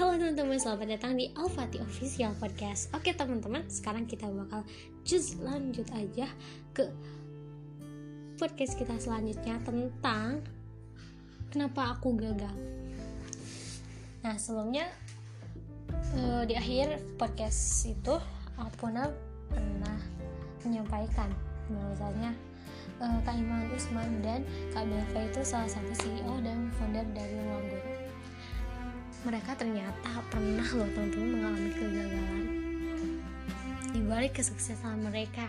Halo teman-teman, selamat datang di Alfati Official Podcast. Oke teman-teman, sekarang kita bakal just lanjut aja ke podcast kita selanjutnya tentang Kenapa aku gagal. Nah sebelumnya uh, di akhir podcast itu aku pernah menyampaikan bahwasanya uh, Kak Iman Usman dan Kak Belva itu salah satu CEO dan founder dari Ruang mereka ternyata pernah loh teman-teman mengalami kegagalan. Di balik kesuksesan mereka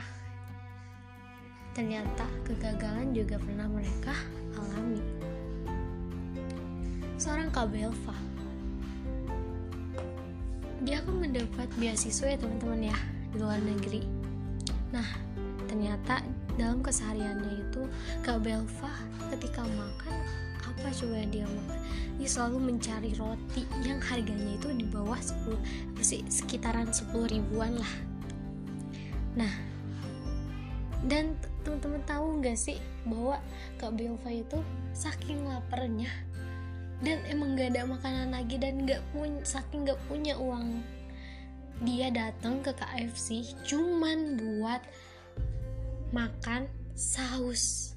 ternyata kegagalan juga pernah mereka alami. Seorang Kak Belva. Dia akan mendapat beasiswa ya teman-teman ya di luar negeri. Nah ternyata dalam kesehariannya itu Kak Belva ketika makan apa coba yang dia makan? Dia selalu mencari roti yang harganya itu di bawah 10 sih sekitaran 10 ribuan lah. Nah dan teman-teman tahu nggak sih bahwa Kak Belva itu saking laparnya dan emang gak ada makanan lagi dan nggak punya saking nggak punya uang dia datang ke KFC cuman buat makan saus.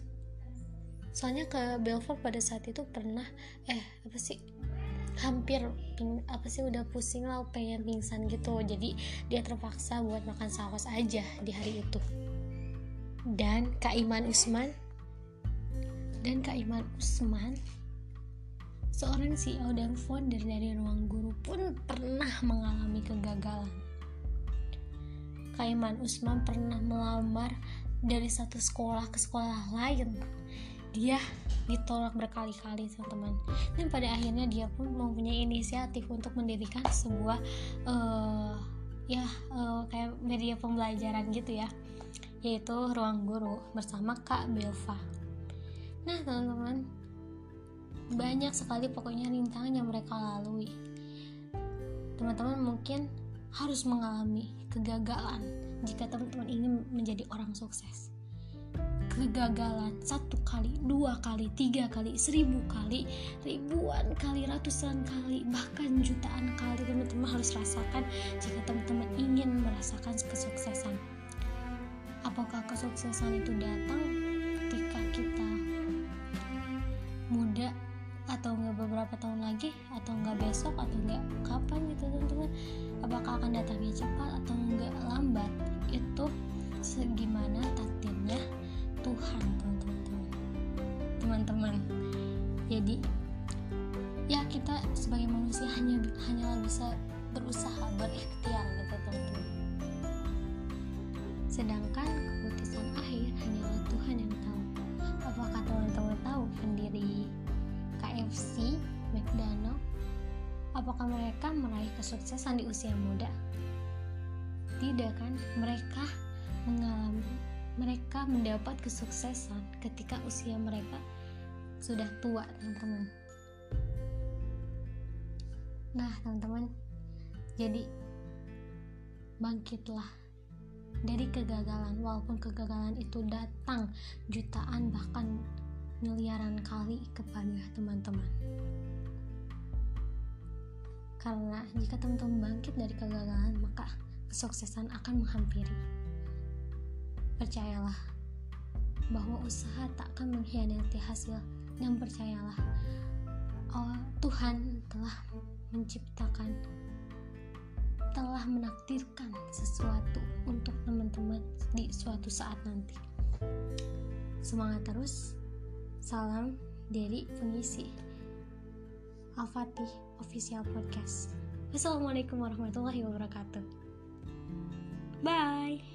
Soalnya ke Belfort pada saat itu pernah eh apa sih? Hampir ping, apa sih udah pusing lah pengen pingsan gitu. Jadi dia terpaksa buat makan saus aja di hari itu. Dan Kak Iman Usman dan Kak Iman Usman seorang CEO dan founder dari Ruang Guru pun pernah mengalami kegagalan. Kak Iman Usman pernah melamar dari satu sekolah ke sekolah lain dia ditolak berkali-kali teman-teman. Dan pada akhirnya dia pun mempunyai inisiatif untuk mendirikan sebuah uh, ya uh, kayak media pembelajaran gitu ya yaitu ruang guru bersama Kak Belva. Nah teman-teman banyak sekali pokoknya rintangan yang mereka lalui. Teman-teman mungkin harus mengalami kegagalan jika teman-teman ingin menjadi orang sukses kegagalan satu kali, dua kali, tiga kali, seribu kali, ribuan kali, ratusan kali, bahkan jutaan kali teman-teman harus rasakan jika teman-teman ingin merasakan kesuksesan. Apakah kesuksesan itu datang ketika kita muda atau enggak beberapa tahun lagi atau enggak besok atau enggak kapan gitu teman-teman apakah akan datangnya cepat atau enggak lambat itu segimana takdirnya Tuhan teman-teman. Teman-teman jadi ya kita sebagai manusia hanya hanyalah bisa berusaha berikhtiar gitu teman-teman. Sedangkan apakah mereka meraih kesuksesan di usia muda? Tidak kan? Mereka mengalami mereka mendapat kesuksesan ketika usia mereka sudah tua teman-teman. Nah teman-teman jadi bangkitlah dari kegagalan walaupun kegagalan itu datang jutaan bahkan miliaran kali kepada teman-teman karena jika teman-teman bangkit dari kegagalan maka kesuksesan akan menghampiri. Percayalah bahwa usaha tak akan mengkhianati hasil. Dan percayalah oh, Tuhan telah menciptakan telah menakdirkan sesuatu untuk teman-teman di suatu saat nanti. Semangat terus. Salam dari pengisi Al-Fatih Official Podcast. Wassalamualaikum warahmatullahi wabarakatuh. Bye